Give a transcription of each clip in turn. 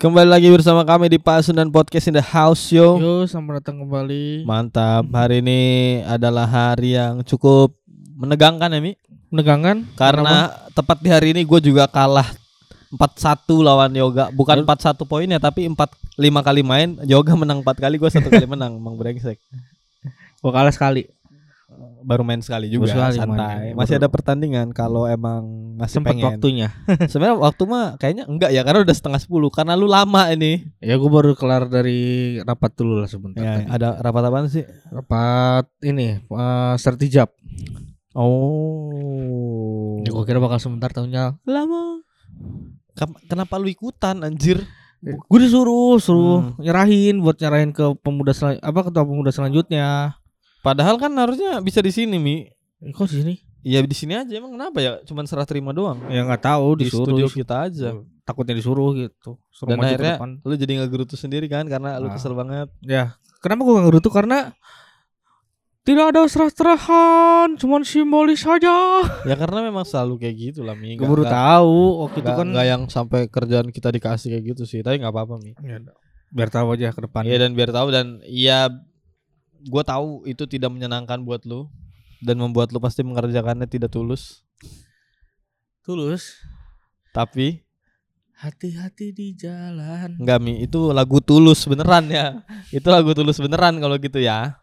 Kembali lagi bersama kami di Pasun dan Podcast in the House yo. Yo, selamat datang kembali. Mantap. Hari ini adalah hari yang cukup menegangkan ya Mi. Menegangkan Karena tepat di hari ini gue juga kalah 4-1 lawan Yoga. Bukan 4-1 poinnya tapi 4 5 kali main Yoga menang 4 kali gue satu kali menang. Emang brengsek. Gua kalah sekali. Baru main sekali juga Baru sekali santai. main. Masih Baru- ada pertandingan kalau emang masih Sempat pengen. waktunya. Sebenarnya waktu mah kayaknya enggak ya karena udah setengah 10 karena lu lama ini. Ya gua baru kelar dari rapat dulu lah sebentar. Ya, tadi. ada rapat apaan sih? Rapat ini uh, sertijab. Oh. Ya gua kira bakal sebentar tahunya. lama. Kenapa lu ikutan anjir? Gue disuruh suruh Hmm. nyerahin buat nyerahin ke pemuda apa ketua pemuda selanjutnya. Padahal kan harusnya bisa di sini, Mi. Eh, Kok di sini? Iya di sini aja emang kenapa ya? Cuman serah terima doang. Ya nggak tahu Di disuruh. studio kita aja. Takutnya disuruh gitu. Suruh Dan akhirnya lu jadi ngegerutu sendiri kan karena lu Ah. kesel banget. Ya, kenapa gua nggak ngerutu karena tidak ada serah-serahan, cuman simbolis saja. Ya karena memang selalu kayak gitu lah, Mi. Gue baru tahu waktu itu kan yang sampai kerjaan kita dikasih kayak gitu sih. Tapi nggak apa-apa, Mi. Ya, biar tahu aja ke depan. Iya dan biar tahu dan iya gua tahu itu tidak menyenangkan buat lu dan membuat lu pasti mengerjakannya tidak tulus. Tulus. Tapi Hati-hati di jalan. Enggak Mi, itu lagu tulus beneran ya. Itu lagu tulus beneran kalau gitu ya.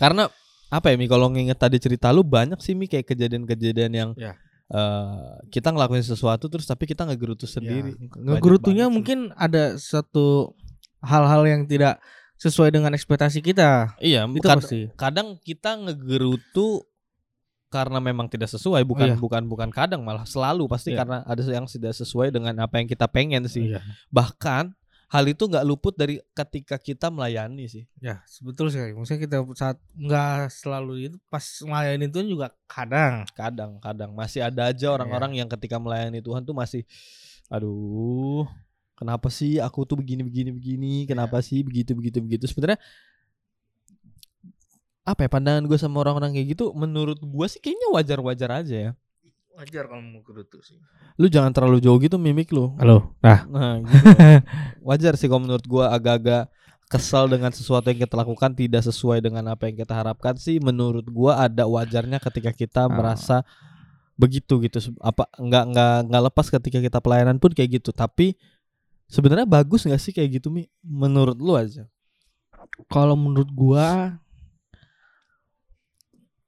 Karena apa ya Mi kalau nginget tadi cerita lu banyak sih Mi kayak kejadian-kejadian yang Ya. eh, kita ngelakuin sesuatu terus tapi kita ngegerutu sendiri. Ya, Ngegerutunya mungkin ada satu hal-hal yang tidak sesuai dengan ekspektasi kita. Iya, Itu kad- pasti. kadang kita ngegerutu karena memang tidak sesuai, bukan Iya. bukan bukan kadang malah selalu pasti Iya. karena ada yang tidak sesuai dengan apa yang kita pengen sih. Iya. Bahkan hal itu nggak luput dari ketika kita melayani sih. Ya, betul sekali. Maksudnya kita saat nggak selalu itu pas melayani itu juga kadang. kadang-kadang masih ada aja orang-orang yang ketika melayani Tuhan tuh masih aduh kenapa sih aku tuh begini begini begini? Kenapa sih begitu begitu begitu? Sebenarnya apa ya pandangan gue sama orang-orang kayak gitu menurut gue sih kayaknya wajar-wajar aja ya. Wajar kalau mau gerutu sih. lu jangan terlalu jauh gitu mimik lu. Halo. Nah, nah gitu. wajar sih kalau menurut gue agak-agak kesal dengan sesuatu yang kita lakukan tidak sesuai dengan apa yang kita harapkan sih. Menurut gue ada wajarnya ketika kita Ah. merasa begitu gitu. Apa nggak nggak nggak lepas ketika kita pelayanan pun kayak gitu. Tapi sebenarnya bagus nggak sih kayak gitu mi? Menurut lu aja. Kalau menurut gua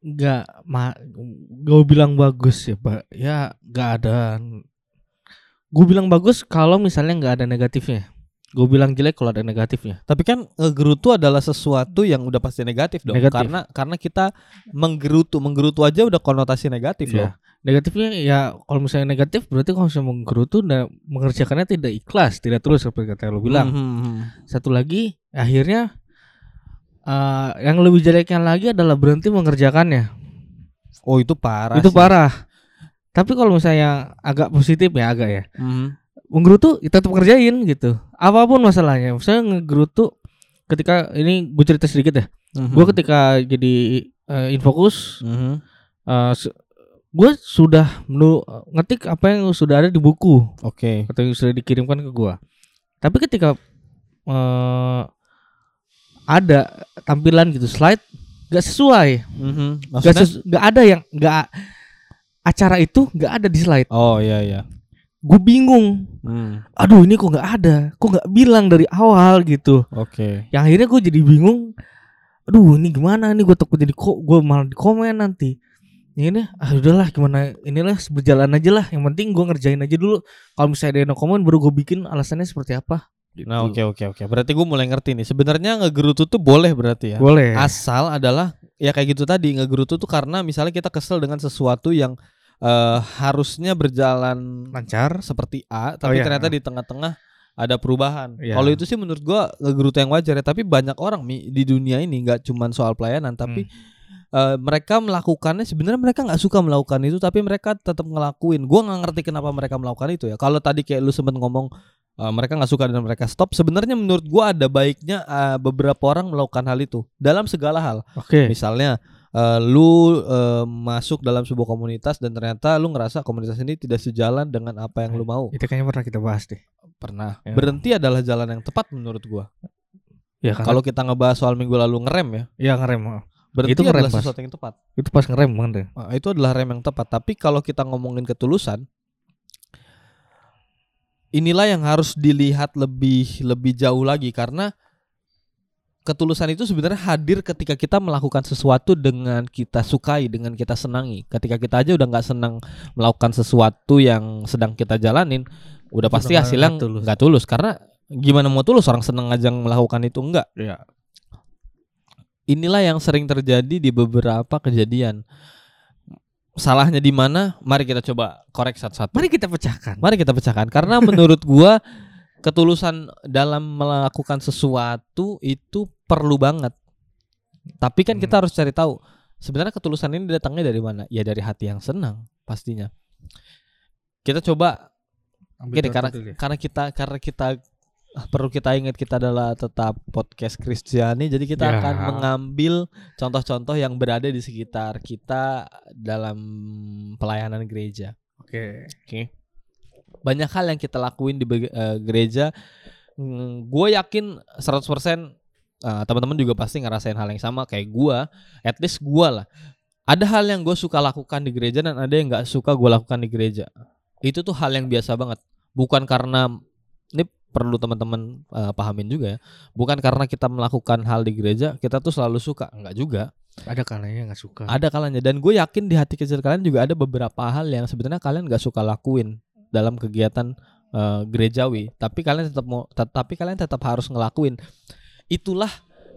nggak ma gue bilang bagus ya pak. Ya nggak ada. Gue bilang bagus kalau misalnya nggak ada negatifnya. Gue bilang jelek kalau ada negatifnya. Tapi kan ngegerutu adalah sesuatu yang udah pasti negatif dong. Negatif. karena karena kita menggerutu menggerutu aja udah konotasi negatif loh. ya negatifnya ya kalau misalnya negatif berarti kalau misalnya menggerutu dan mengerjakannya tidak ikhlas tidak terus seperti kata lo bilang Hmm, hmm, hmm. satu lagi akhirnya eh, yang lebih jeleknya lagi adalah berhenti mengerjakannya oh itu parah itu sih. parah tapi kalau misalnya agak positif ya agak ya Mhm. menggerutu ya tetap kerjain gitu apa pun masalahnya saya ngegerutu ketika ini gue cerita sedikit ya Mhm. gue ketika jadi eh, infokus Mhm. Gue sudah menu, ngetik apa yang sudah ada di buku. Oke. Atau yang sudah dikirimkan ke gue tapi ketika eh, ada tampilan gitu slide gak sesuai. Mhm. gak, sesu- gak ada yang gak acara itu gak ada di slide. Oh iya iya. Gue bingung. Hmm, aduh ini kok nggak ada? Kok nggak bilang dari awal gitu? Oke. Yang akhirnya gue jadi bingung. Aduh ini gimana nih? Gue takut jadi kok gue malah di komen nanti ya ini ah udahlah gimana inilah berjalan aja lah yang penting gue ngerjain aja dulu kalau misalnya ada yang no komen baru gue bikin alasannya seperti apa gitu. Nah oke oke oke. Berarti gue mulai ngerti nih. Sebenarnya ngegerutu tuh boleh berarti ya. boleh Asal adalah ya kayak gitu tadi ngegerutu tuh karena misalnya kita kesel dengan sesuatu yang eh, harusnya berjalan lancar seperti A, tapi iya. ternyata di tengah-tengah ada perubahan. Iya. Kalau itu sih menurut gua ngegerutu yang wajar ya. Tapi banyak orang Mi, di dunia ini nggak cuman soal pelayanan, tapi eh, mereka melakukannya sebenarnya mereka nggak suka melakukan itu, tapi mereka tetap ngelakuin. Gua nggak ngerti kenapa mereka melakukan itu ya. Kalau tadi kayak lu sempet ngomong eh, mereka nggak suka dan mereka stop, sebenarnya menurut gua ada baiknya eh, beberapa orang melakukan hal itu dalam segala hal. oke Misalnya eh, lu eh, masuk dalam sebuah komunitas dan ternyata lu ngerasa komunitas ini tidak sejalan dengan apa yang lu mau. Itu kayaknya pernah kita bahas deh. Pernah. Ya. Berhenti adalah jalan yang tepat menurut gua. Ya karena Kalau kita ngebahas soal minggu lalu ngerem ya, ya ngerem. Berhenti Itu adalah pas. sesuatu yang tepat. Itu pas ngerem kan deh. Nah, itu adalah rem yang tepat. Tapi kalau kita ngomongin ketulusan, inilah yang harus dilihat lebih lebih jauh lagi karena ketulusan itu sebenarnya hadir ketika kita melakukan sesuatu dengan kita sukai, dengan kita senangi. Ketika kita aja udah nggak senang melakukan sesuatu yang sedang kita jalanin, udah pasti udah nggak hasilnya tulus. nggak tulus. Karena gimana mau tulus orang seneng aja melakukan itu enggak. Iya. Inilah yang sering terjadi di beberapa kejadian. Salahnya di mana? Mari kita coba korek satu-satu. Mari kita pecahkan. Mari kita pecahkan karena menurut gua ketulusan dalam melakukan sesuatu itu perlu banget. Tapi kan kita harus cari tahu sebenarnya ketulusan ini datangnya dari mana? Ya dari hati yang senang pastinya. Kita coba gini karena karena kita karena kita perlu kita ingat kita adalah tetap podcast Kristiani jadi kita Ya. akan mengambil contoh-contoh yang berada di sekitar kita dalam pelayanan gereja. Oke. banyak hal yang kita lakuin di eh, gereja gue yakin 100% eh, teman-teman juga pasti ngerasain hal yang sama kayak gue at least gue lah ada hal yang gue suka lakukan di gereja dan ada yang nggak suka gue lakukan di gereja itu tuh hal yang biasa banget bukan karena ini perlu teman-teman eh, pahamin juga ya. Bukan karena kita melakukan hal di gereja kita tuh selalu suka. Nggak juga. Ada kalanya nggak suka. ada kalanya. Dan gue yakin di hati kecil kalian juga ada beberapa hal yang sebenarnya kalian gak suka lakuin dalam kegiatan eh, gerejawi. Tapi kalian tetap mau tapi kalian tetap harus ngelakuin. Itulah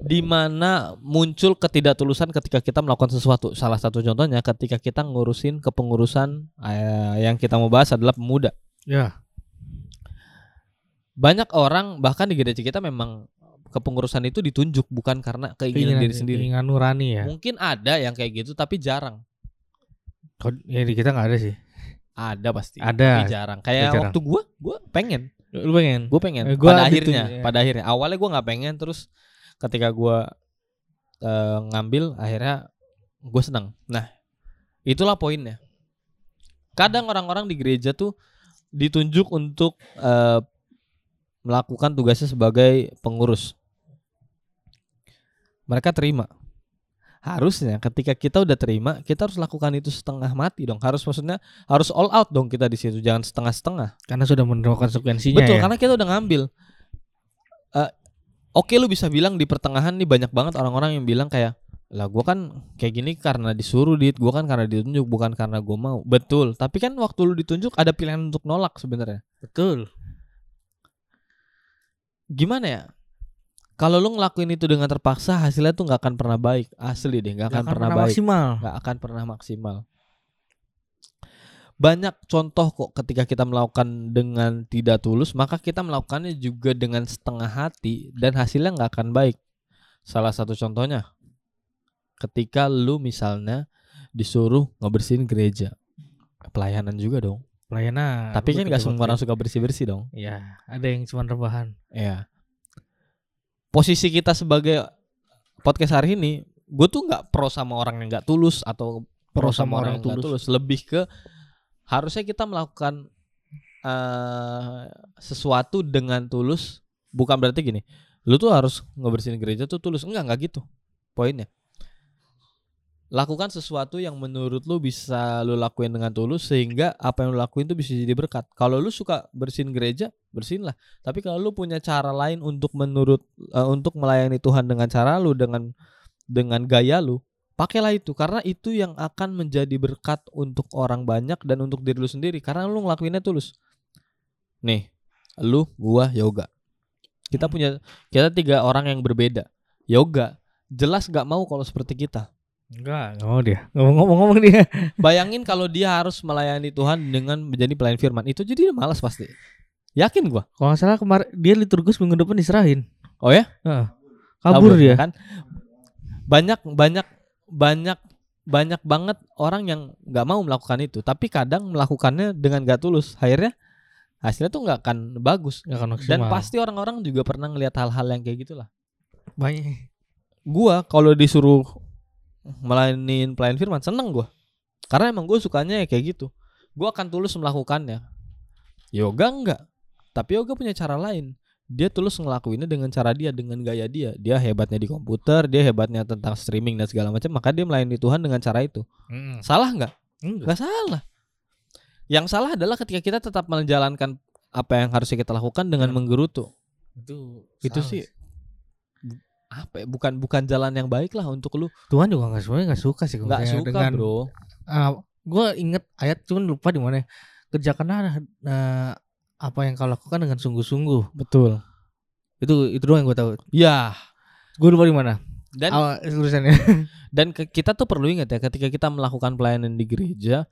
di mana muncul ketidaktulusan ketika kita melakukan sesuatu. Salah satu contohnya ketika kita ngurusin kepengurusan eh, yang kita mau bahas adalah pemuda. Ya. Banyak orang bahkan di gereja kita memang kepengurusan itu ditunjuk bukan karena keinginan diri sendiri Keinginan nurani ya. mungkin ada yang kayak gitu tapi jarang ya di kita nggak ada sih. Ada pasti. Ada. Tapi jarang. Kayak Jarang. waktu gua, gua pengen. Lu pengen? Gue pengen. Eh, gua pada akhirnya, ya. pada akhirnya. Awalnya gua nggak pengen, terus ketika gua eh, ngambil, akhirnya gue senang. Nah, itulah poinnya. Kadang orang-orang di gereja tuh ditunjuk untuk eh, melakukan tugasnya sebagai pengurus. Mereka terima. Harusnya ketika kita udah terima, kita harus lakukan itu setengah mati dong. Harus maksudnya harus all out dong kita di situ, jangan setengah-setengah. Karena sudah menerima konsekuensinya Betul, ya. karena kita udah ngambil. Eh, Oke, lu bisa bilang di pertengahan nih banyak banget orang-orang yang bilang kayak, lah gua kan kayak gini karena disuruh dit, gua kan karena ditunjuk bukan karena gua mau. Betul, tapi kan waktu lu ditunjuk ada pilihan untuk nolak sebenarnya. Betul. Gimana ya? Kalau lu ngelakuin itu dengan terpaksa, hasilnya tuh nggak akan pernah baik. Asli deh, nggak akan, Nggak pernah, baik. maksimal. nggak akan pernah maksimal. Banyak contoh kok ketika kita melakukan dengan tidak tulus, maka kita melakukannya juga dengan setengah hati dan hasilnya nggak akan baik. Salah satu contohnya, ketika lu misalnya disuruh ngebersihin gereja, pelayanan juga dong. Pelayanan. Tapi kan nggak semua orang suka bersih bersih dong. Ya, ada yang cuma rebahan. Iya. Posisi kita sebagai podcast hari ini, gue tuh nggak pro sama orang yang nggak tulus atau pro, sama, orang, yang nggak tulus. Lebih ke harusnya kita melakukan eh sesuatu dengan tulus. Bukan berarti gini, lu tuh harus ngebersihin gereja tuh tulus. Enggak, enggak gitu. Poinnya. Lakukan sesuatu yang menurut lu bisa lu lakuin dengan tulus sehingga apa yang lu lakuin tuh bisa jadi berkat. Kalau lu suka bersihin gereja, bersihin lah. Tapi kalau lu punya cara lain untuk menurut eh, untuk melayani Tuhan dengan cara lu dengan dengan gaya lu, pakailah itu karena itu yang akan menjadi berkat untuk orang banyak dan untuk diri lu sendiri karena lu ngelakuinnya tulus. Nih, lu, gua, yoga. Kita punya kita tiga orang yang berbeda. Yoga jelas gak mau kalau seperti kita. Enggak, enggak mau dia. Ngomong-ngomong dia. Bayangin kalau dia harus melayani Tuhan dengan menjadi pelayan firman, itu jadi malas pasti. Yakin gua. Kalau nggak salah kemarin dia liturgus minggu depan diserahin. Oh ya? Heeh. Kabur, dia. kan banyak banyak banyak banyak banget orang yang nggak mau melakukan itu tapi kadang melakukannya dengan gak tulus akhirnya hasilnya tuh nggak akan bagus Nggak akan maksimal. dan pasti orang-orang juga pernah ngelihat hal-hal yang kayak gitulah banyak. gua kalau disuruh melayanin pelayan firman seneng gue karena emang gue sukanya ya kayak gitu. Gue akan tulus melakukannya. Yoga enggak. Tapi yoga punya cara lain. Dia tulus ngelakuinnya dengan cara dia dengan gaya dia. Dia hebatnya di komputer dia hebatnya tentang streaming dan segala macam maka dia melayani Tuhan dengan cara itu. Mm. salah nggak Enggak. nggak salah. Yang salah adalah ketika kita tetap menjalankan apa yang harusnya kita lakukan dengan Hmm. menggerutu. Itu itu salah sih apa ya, bukan bukan jalan yang baik lah untuk lu. Tuhan juga nggak sebenarnya nggak suka sih nggak suka dengan bro. Gue inget ayat cuman lupa di mana ya. kerjakanlah eh, apa yang kau lakukan dengan sungguh-sungguh. Betul. Itu itu doang yang gue tahu. Ya. Gue lupa di mana. Dan awal tulisannya. Dan ke- kita tuh perlu ingat ya ketika kita melakukan pelayanan di gereja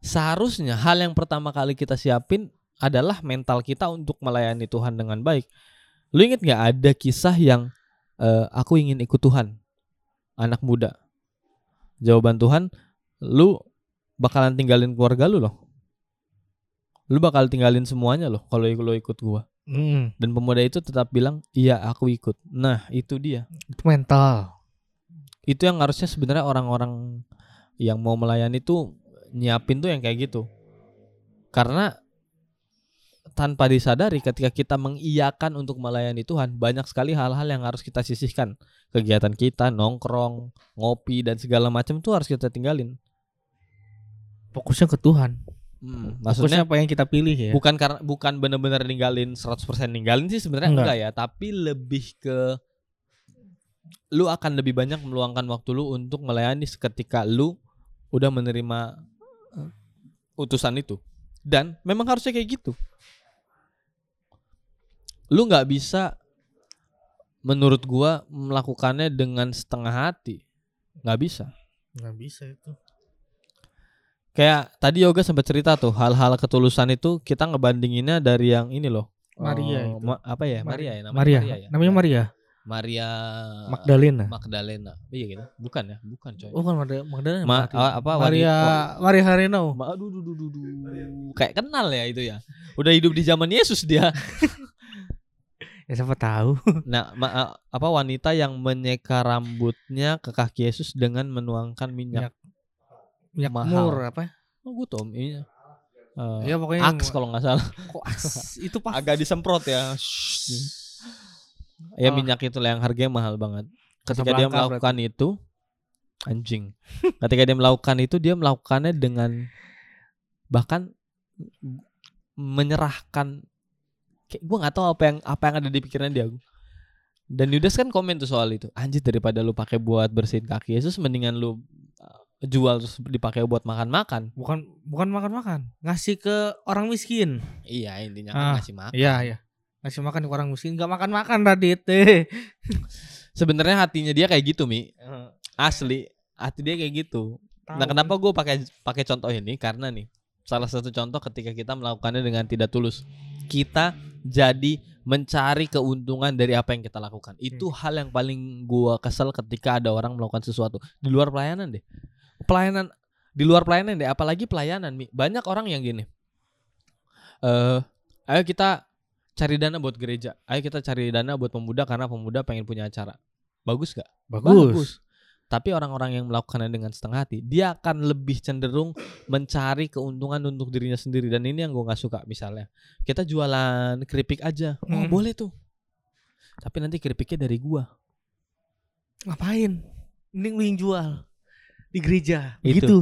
seharusnya hal yang pertama kali kita siapin adalah mental kita untuk melayani Tuhan dengan baik. Lu inget nggak ada kisah yang eh, aku ingin ikut Tuhan anak muda. Jawaban Tuhan lu bakalan tinggalin keluarga lu loh. Lu bakal tinggalin semuanya loh kalau lu ikut gua. Hmm, dan pemuda itu tetap bilang iya aku ikut. Nah itu dia. Itu mental. Itu yang harusnya sebenarnya orang-orang yang mau melayani tuh nyiapin tuh yang kayak gitu. Karena tanpa disadari ketika kita mengiyakan untuk melayani Tuhan banyak sekali hal-hal yang harus kita sisihkan. Kegiatan kita nongkrong ngopi dan segala macam tuh harus kita tinggalin. Fokusnya ke Tuhan. Hmm, fokusnya maksudnya apa yang kita pilih ya? bukan karena bukan benar-benar ninggalin 100% ninggalin sih sebenarnya Enggak. enggak ya tapi lebih ke lu akan lebih banyak meluangkan waktu lu untuk melayani seketika lu udah menerima eh, utusan itu. Dan memang harusnya kayak gitu lu nggak bisa menurut gua melakukannya dengan setengah hati. Nggak bisa. Nggak bisa itu. Kayak tadi yoga sempat cerita tuh hal-hal ketulusan itu kita ngebandinginnya dari yang ini loh. Maria Oh, itu. Ma- apa ya? Mari- Maria ya namanya Maria, Maria ya? namanya Maria. Maria. Magdalena. Magdalena. Iya gitu. Bukan ya? Bukan coy. Oh kan Maria Magdalena. Ma- apa Maria Maria Hareno Ma- aduh duh, duh, duh, duh. kayak kenal ya itu ya. Udah hidup di zaman Yesus dia ya siapa tahu. Nah ma- a- apa wanita yang menyeka rambutnya ke kaki Yesus dengan menuangkan minyak. Minyak. Mahal. mur apa? Oh gue tau ini eh, ya pokoknya aks kalau nggak salah. Kok aks? Itu pas. Agak disemprot ya. Ya Oh. minyak itu yang harganya mahal banget. Ketika dia melakukan itu anjing. Ketika dia melakukan itu dia melakukannya dengan bahkan menyerahkan kayak gue nggak tahu apa yang apa yang ada di pikiran dia dan Yudas kan komen tuh soal itu anjir daripada lu pakai buat bersihin kaki Yesus mendingan lu uh, jual terus dipakai buat makan-makan. Bukan bukan makan-makan ngasih ke orang miskin. Iya intinya Ah, kan ngasih makan. iya iya. Ngasih makan ke orang miskin nggak makan-makan Radit. Eh. Sebenarnya hatinya dia kayak gitu mi. Asli hati dia kayak gitu. Nah, kenapa gue pakai pakai contoh ini? Karena nih, salah satu contoh ketika kita melakukannya dengan tidak tulus, kita jadi mencari keuntungan dari apa yang kita lakukan. Itu hal yang paling gua kesel ketika ada orang melakukan sesuatu di luar pelayanan deh. Pelayanan di luar pelayanan deh, apalagi pelayanan. Mi. Banyak orang yang gini. Eh, ayo kita cari dana buat gereja. Ayo kita cari dana buat pemuda karena pemuda pengen punya acara. Bagus gak? bagus, Tapi orang-orang yang melakukannya dengan setengah hati, dia akan lebih cenderung mencari keuntungan untuk dirinya sendiri. Dan ini yang gue nggak suka. Misalnya, kita jualan keripik aja, oh Hmm. boleh tuh. Tapi nanti keripiknya dari gua. ngapain mending lu yang jual di gereja Itu. gitu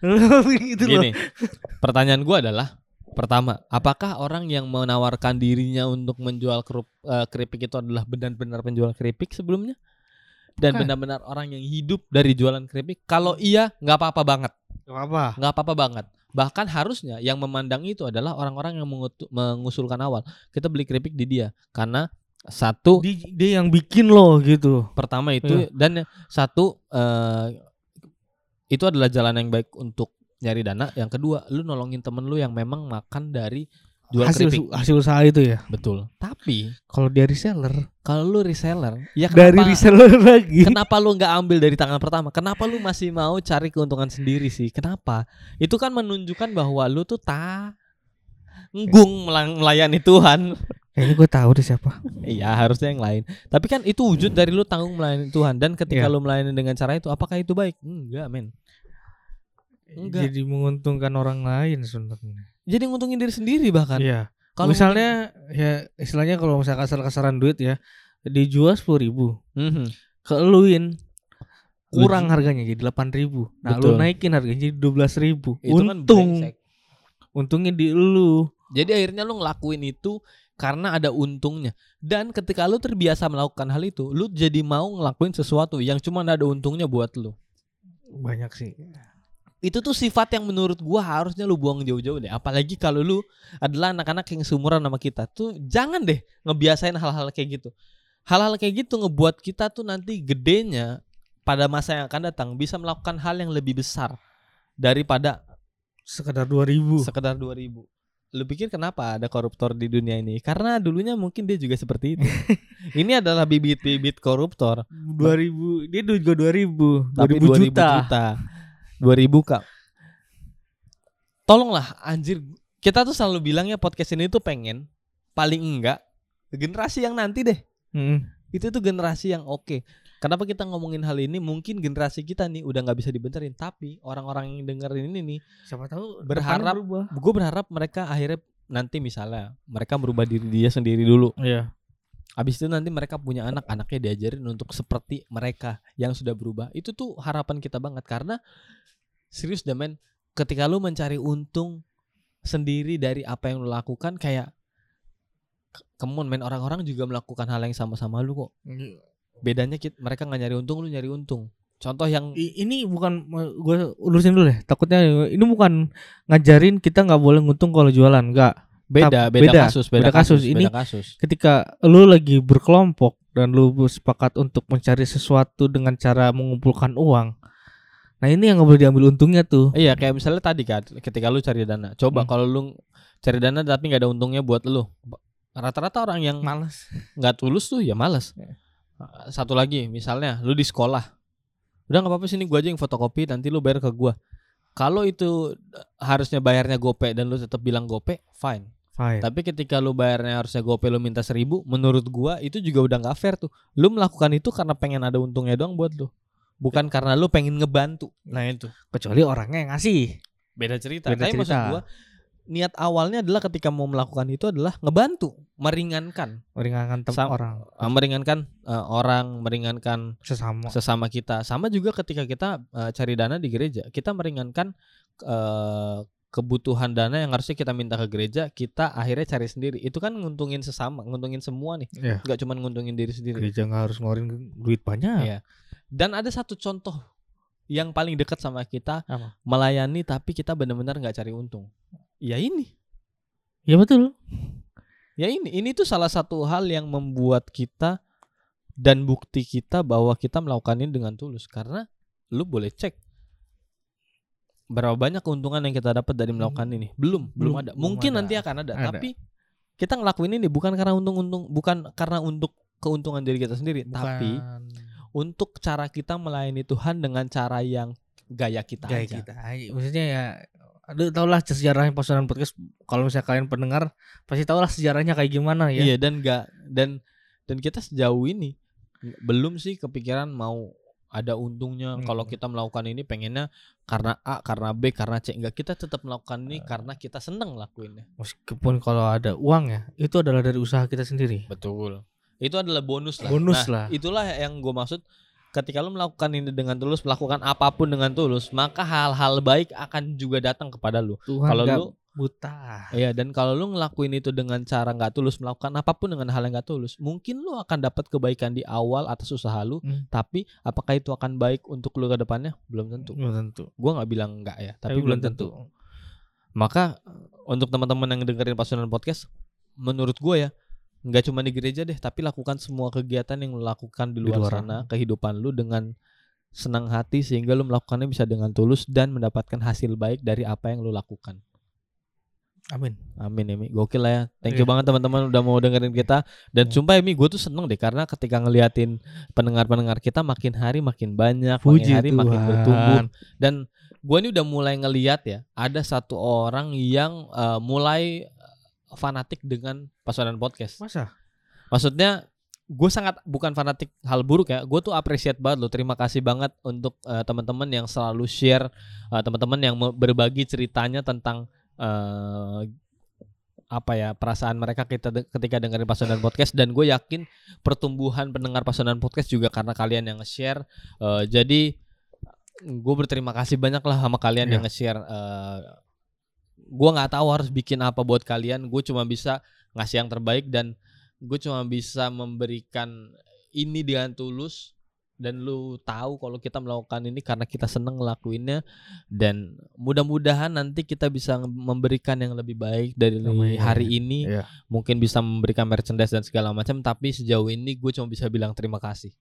gitu loh Gini, pertanyaan gua adalah, pertama, apakah orang yang menawarkan dirinya untuk menjual kerup, eh, keripik itu adalah benar-benar penjual keripik sebelumnya? Dan benar-benar orang yang hidup dari jualan keripik? Kalau iya, nggak apa-apa banget. Gak apa nggak apa-apa banget. Bahkan harusnya yang memandang itu adalah orang-orang yang mengusulkan awal. Kita beli keripik di dia karena satu dia, dia yang bikin loh gitu pertama itu dan yang satu eh, itu adalah jalan yang baik untuk nyari dana. Yang kedua, lu nolongin temen lu yang memang makan dari jual hasil keripik. hasil usaha itu ya Betul. Tapi kalau dia reseller kalau lu reseller, ya dari kenapa reseller lagi Kenapa lu nggak ambil dari tangan pertama? Kenapa lu masih mau cari keuntungan sendiri sih? Kenapa? Itu kan menunjukkan bahwa lu tuh tak nggung melayani Tuhan. Kayaknya gue tahu deh siapa. Iya harusnya yang lain. Tapi kan itu wujud dari lu tanggung melayani Tuhan dan ketika Iya. lu melayani dengan cara itu, apakah itu baik? Enggak, men. Enggak. Jadi menguntungkan orang lain sebenarnya. Jadi nguntungin diri sendiri bahkan. Iya. Kalau misalnya ya istilahnya kalau misalnya kasar-kasaran duit ya dijual sepuluh ribu, Mhm. keeluin kurang Lu- harganya jadi delapan ribu. Nah Betul. lu naikin harganya jadi dua belas ribu. itu kan Untung, brengsek. untungnya di lu. Jadi akhirnya lu ngelakuin itu karena ada untungnya. Dan ketika lu terbiasa melakukan hal itu, lu jadi mau ngelakuin sesuatu yang cuma ada untungnya buat lu. Banyak sih. Itu tuh sifat yang menurut gua harusnya lu buang jauh-jauh deh. Apalagi kalau lu adalah anak-anak yang seumuran sama kita. Tuh jangan deh ngebiasain hal-hal kayak gitu. Hal-hal kayak gitu ngebuat kita tuh nanti gedenya pada masa yang akan datang bisa melakukan hal yang lebih besar daripada Sekedar dua ribu. sekedar 2000. Lu pikir kenapa ada koruptor di dunia ini? Karena dulunya mungkin dia juga seperti itu. ini adalah bibit-bibit koruptor. Dua ribu. Dia juga dua ribu. Dua Tapi ribu 2000 juta. juta. 2000 kak. Tolonglah anjir. Kita tuh selalu bilang ya podcast ini tuh pengen paling enggak generasi yang nanti deh. Mm. Itu tuh generasi yang oke. Kenapa kita ngomongin hal ini? Mungkin generasi kita nih udah nggak bisa dibenerin, tapi orang-orang yang dengerin ini nih Siapa tahu Berharap- gue berharap mereka akhirnya nanti misalnya mereka merubah diri dia sendiri dulu. Iya. Habis itu nanti mereka punya anak, anaknya diajarin untuk seperti mereka yang sudah berubah. Itu tuh harapan kita banget karena serius deh men, ketika lu mencari untung sendiri dari apa yang lu lakukan kayak kemun men orang-orang juga melakukan hal yang sama sama lu kok. Bedanya kit mereka nggak nyari untung, lu nyari untung. Contoh yang I- ini bukan gue urusin dulu deh. Takutnya ini bukan ngajarin kita nggak boleh nguntung kalau jualan, enggak. Beda, beda, beda, kasus, beda, beda kasus. kasus, Ini- beda kasus. Ketika lu lagi berkelompok dan lu sepakat untuk mencari sesuatu dengan cara mengumpulkan uang. Nah, ini yang nggak boleh diambil untungnya tuh. Iya kayak misalnya tadi kan ketika lu cari dana. Coba Hmm. kalau lu cari dana tapi nggak ada untungnya buat lu. Rata-rata orang yang Males. nggak tulus tuh ya malas. Ya. Satu lagi misalnya lu di sekolah. Udah nggak apa-apa sini gua aja yang fotokopi nanti lu bayar ke gua. Kalau itu harusnya bayarnya gope dan lu tetap bilang gope, fine. Fine. Tapi ketika lu bayarnya harusnya gope lu minta seribu, menurut gua itu juga udah nggak fair tuh. Lu melakukan itu karena pengen ada untungnya doang buat lu. Bukan karena lu pengen ngebantu. Nah itu Kecuali orangnya yang ngasih. beda cerita. Beda Tapi maksud cerita. gua niat awalnya adalah ketika mau melakukan itu adalah ngebantu, meringankan, Meringankan tem- Sam- orang eh, meringankan eh, orang, meringankan sesama. sesama kita. Sama juga ketika kita eh, cari dana di gereja, kita meringankan eh, kebutuhan dana yang harusnya kita minta ke gereja, kita akhirnya cari sendiri. Itu kan nguntungin sesama, nguntungin semua nih, Iya. nggak cuma nguntungin diri sendiri. Gereja nggak harus ngeluarin duit banyak. Iya. Dan ada satu contoh yang paling dekat sama kita Apa? melayani tapi kita benar-benar nggak cari untung. Ya ini. Ya betul. Ya ini, ini tuh salah satu hal yang membuat kita dan bukti kita bahwa kita melakukan ini dengan tulus karena lu boleh cek berapa banyak keuntungan yang kita dapat dari melakukan ini. Belum, belum, Belum, ada. belum Mungkin ada. nanti akan ada, Ada. tapi kita ngelakuin ini bukan karena untung-untung, bukan karena untuk keuntungan diri kita sendiri, tapi Bukan untuk cara kita melayani Tuhan dengan cara yang gaya kita gaya aja. kita. Maksudnya ya Aduh tau lah sejarahnya pasukan podcast Kalau misalnya kalian pendengar Pasti tau lah sejarahnya kayak gimana ya Iya dan enggak dan dan kita sejauh ini belum sih kepikiran mau ada untungnya Hmm. kalau kita melakukan ini pengennya karena A, karena B, karena C. Enggak, kita tetap melakukan ini karena kita seneng lakuinnya. Meskipun kalau ada uang ya Itu adalah dari usaha kita sendiri Betul. Itu adalah bonus lah. Bonus Nah, lah. Itulah yang gue maksud ketika lu melakukan ini dengan tulus, melakukan apa pun dengan tulus, maka hal-hal baik akan juga datang kepada lu. Tuhan Kalau lu buta Iya dan kalau lu ngelakuin itu dengan cara nggak tulus melakukan apa pun dengan hal yang nggak tulus, mungkin lu akan dapat kebaikan di awal atas usaha lu, Hmm. tapi apakah itu akan baik untuk lu ke depannya? Belum tentu. Belum tentu Gua nggak bilang enggak ya, tapi, Tapi belum tentu. Maka untuk teman-teman yang dengerin Pasunan Podcast, menurut gua ya nggak cuma di gereja deh, tapi lakukan semua kegiatan yang lu lakukan di Di luar, luar. sana, kehidupan lu dengan senang hati sehingga lu melakukannya bisa dengan tulus dan mendapatkan hasil baik dari apa yang lu lakukan. Amin Amin ya Mi. Gokil lah ya. Thank you Iya. banget teman-teman udah mau dengerin kita. Dan Hmm. sumpah ya Mi, gue tuh seneng deh karena ketika ngeliatin pendengar-pendengar kita makin hari makin banyak, Puji makin hari makin Tuhan. bertumbuh. Dan gue ini udah mulai ngeliat ya, ada satu orang yang eh, mulai fanatik dengan Pasodan Podcast. Masa? Maksudnya gue sangat bukan fanatik hal buruk ya. Gue tuh appreciate banget loh. Terima kasih banget untuk eh, teman-teman yang selalu share, eh, teman-teman yang berbagi ceritanya tentang eh, apa ya perasaan mereka kita de- ketika dengerin Pasodan Podcast dan gue yakin pertumbuhan pendengar Pasodan Podcast juga karena kalian yang nge-share. Eh, jadi gue berterima kasih banyak lah sama kalian Iya. yang nge-share. Eh, gue nggak tahu harus bikin apa buat kalian. Gue cuma bisa ngasih yang terbaik dan gue cuma bisa memberikan ini dengan tulus dan lu tahu kalau kita melakukan ini karena kita seneng ngelakuinnya dan mudah-mudahan nanti kita bisa memberikan yang lebih baik dari Amin. hari ini Iya. mungkin bisa memberikan merchandise dan segala macam tapi sejauh ini gue cuma bisa bilang terima kasih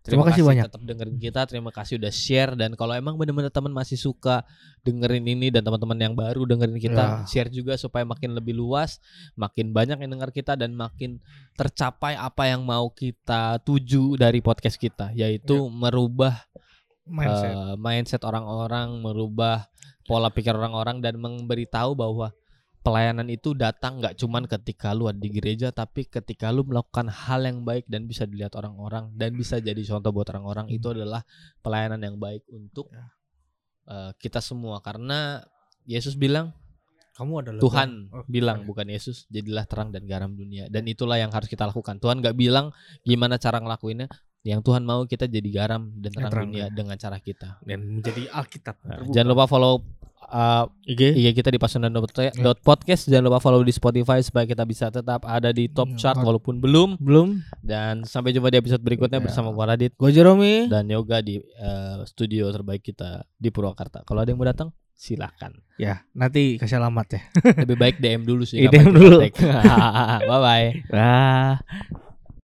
Terima kasih banyak. tetap dengerin kita terima kasih udah share dan kalau emang bener-bener teman masih suka dengerin ini dan teman-teman yang baru dengerin kita Ya. share juga supaya makin lebih luas makin banyak yang dengar kita dan makin tercapai apa yang mau kita tuju dari podcast kita yaitu merubah Mindset. eh, mindset orang-orang, merubah pola pikir orang-orang dan memberitahu bahwa pelayanan itu datang nggak cuman ketika lu ada di gereja tapi ketika lu melakukan hal yang baik dan bisa dilihat orang-orang dan bisa jadi contoh buat orang-orang itu adalah pelayanan yang baik untuk Ya. eh, kita semua. Karena Yesus bilang Kamu adalah Tuhan. Oh, bilang bukan Yesus jadilah terang dan garam dunia. Dan itulah yang harus kita lakukan. Tuhan nggak bilang gimana cara ngelakuinnya yang Tuhan mau kita jadi garam dan terang, terang dunia dunia. dengan cara kita dan menjadi Alkitab. Nah, jangan lupa follow uh, IG. IG kita di pasundan.podcast jangan lupa follow di Spotify supaya kita bisa tetap ada di top Hmm, chart walaupun belum Belum. dan sampai jumpa di episode berikutnya Ya. bersama gua Radit Gue Jeromi. dan Yoga di uh, studio terbaik kita di Purwakarta kalau ada yang mau datang silahkan Ya, nanti kasih alamat ya. lebih baik DM dulu sih Iya, DM dulu. bye bye Wah.